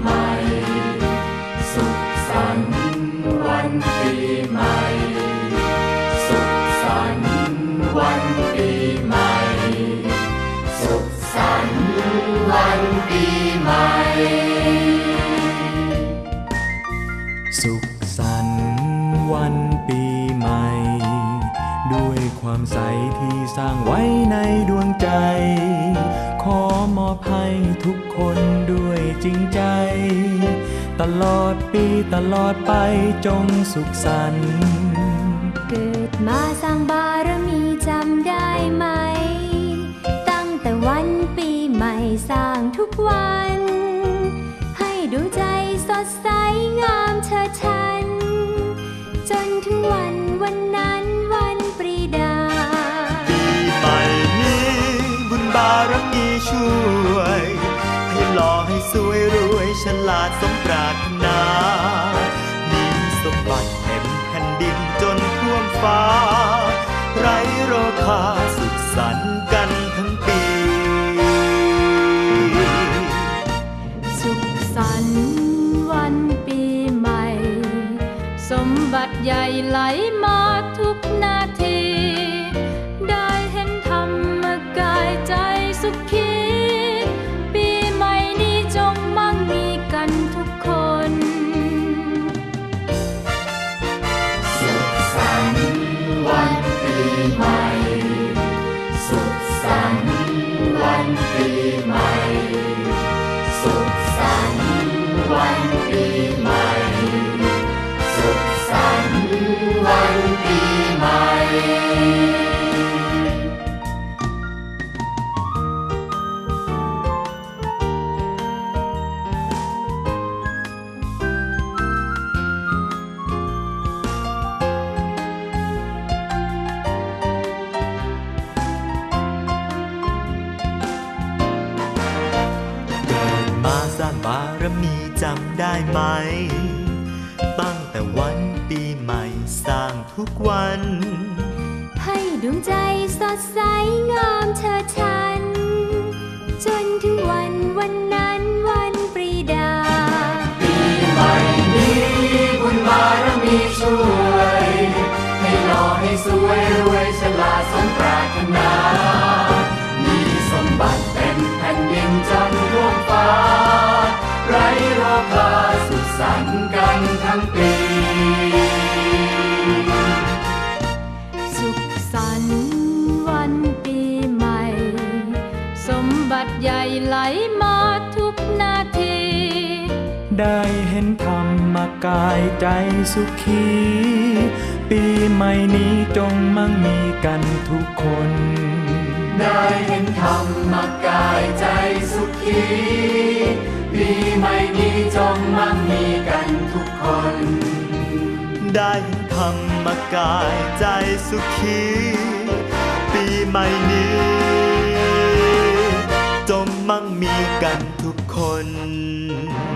ใหม่ สุขสันต์วันปีใหม่ สุขสันต์วันปีใหม่ สุขสันต์วันปีใหม่ สุขสันต์วันปี ความใสที่สร้างไว้ในดวงใจ ขอมอบให้ทุกคนด้วยจริงใจ ตลอดปีตลอดไปจงสุขสันต์เกิดมาสร้างบารมีจำได้ไหม ตั้งแต่วันปีใหม่สร้างทุกวัน ให้ดวงใจสดใสงามเชิดชัน จนถึงวันวันนั้น ฉลาดสมปรารถนามีสมบัติเต็มแผ่นดินจนท่วมฟ้า ไรโรคาสุขสันต์กันทั้งปี สุขสันต์วันปีใหม่ สมบัติใหญ่ไหลมาทุกนาที ใหม่ สุขสันต์วันปีใหม่ สุขสันต์วันปีใหม่ มาสร้างบารมีจำได้ไหม ตั้งแต่วันปีใหม่สร้างทุกวัน ให้ดวงใจสดใสงามเธอฉัน จนถึงวันวันนั้นวัน ทั้งปี สุขสันต์วันปีใหม่ สมบัติใหญ่ไหลมาทุกนาที ได้เห็นธรรมกายใจสุขี ปีใหม่นี้จงมั่งมีกันทุกคน ได้เห็นธรรมกายใจสุขี ปีใหม่นี้จงมั่งมีกันทุก คนได้ธรรมกายใจสุขี ปีใหม่นี้จงมั่งมีกันทุกคนสุขสันต์วัน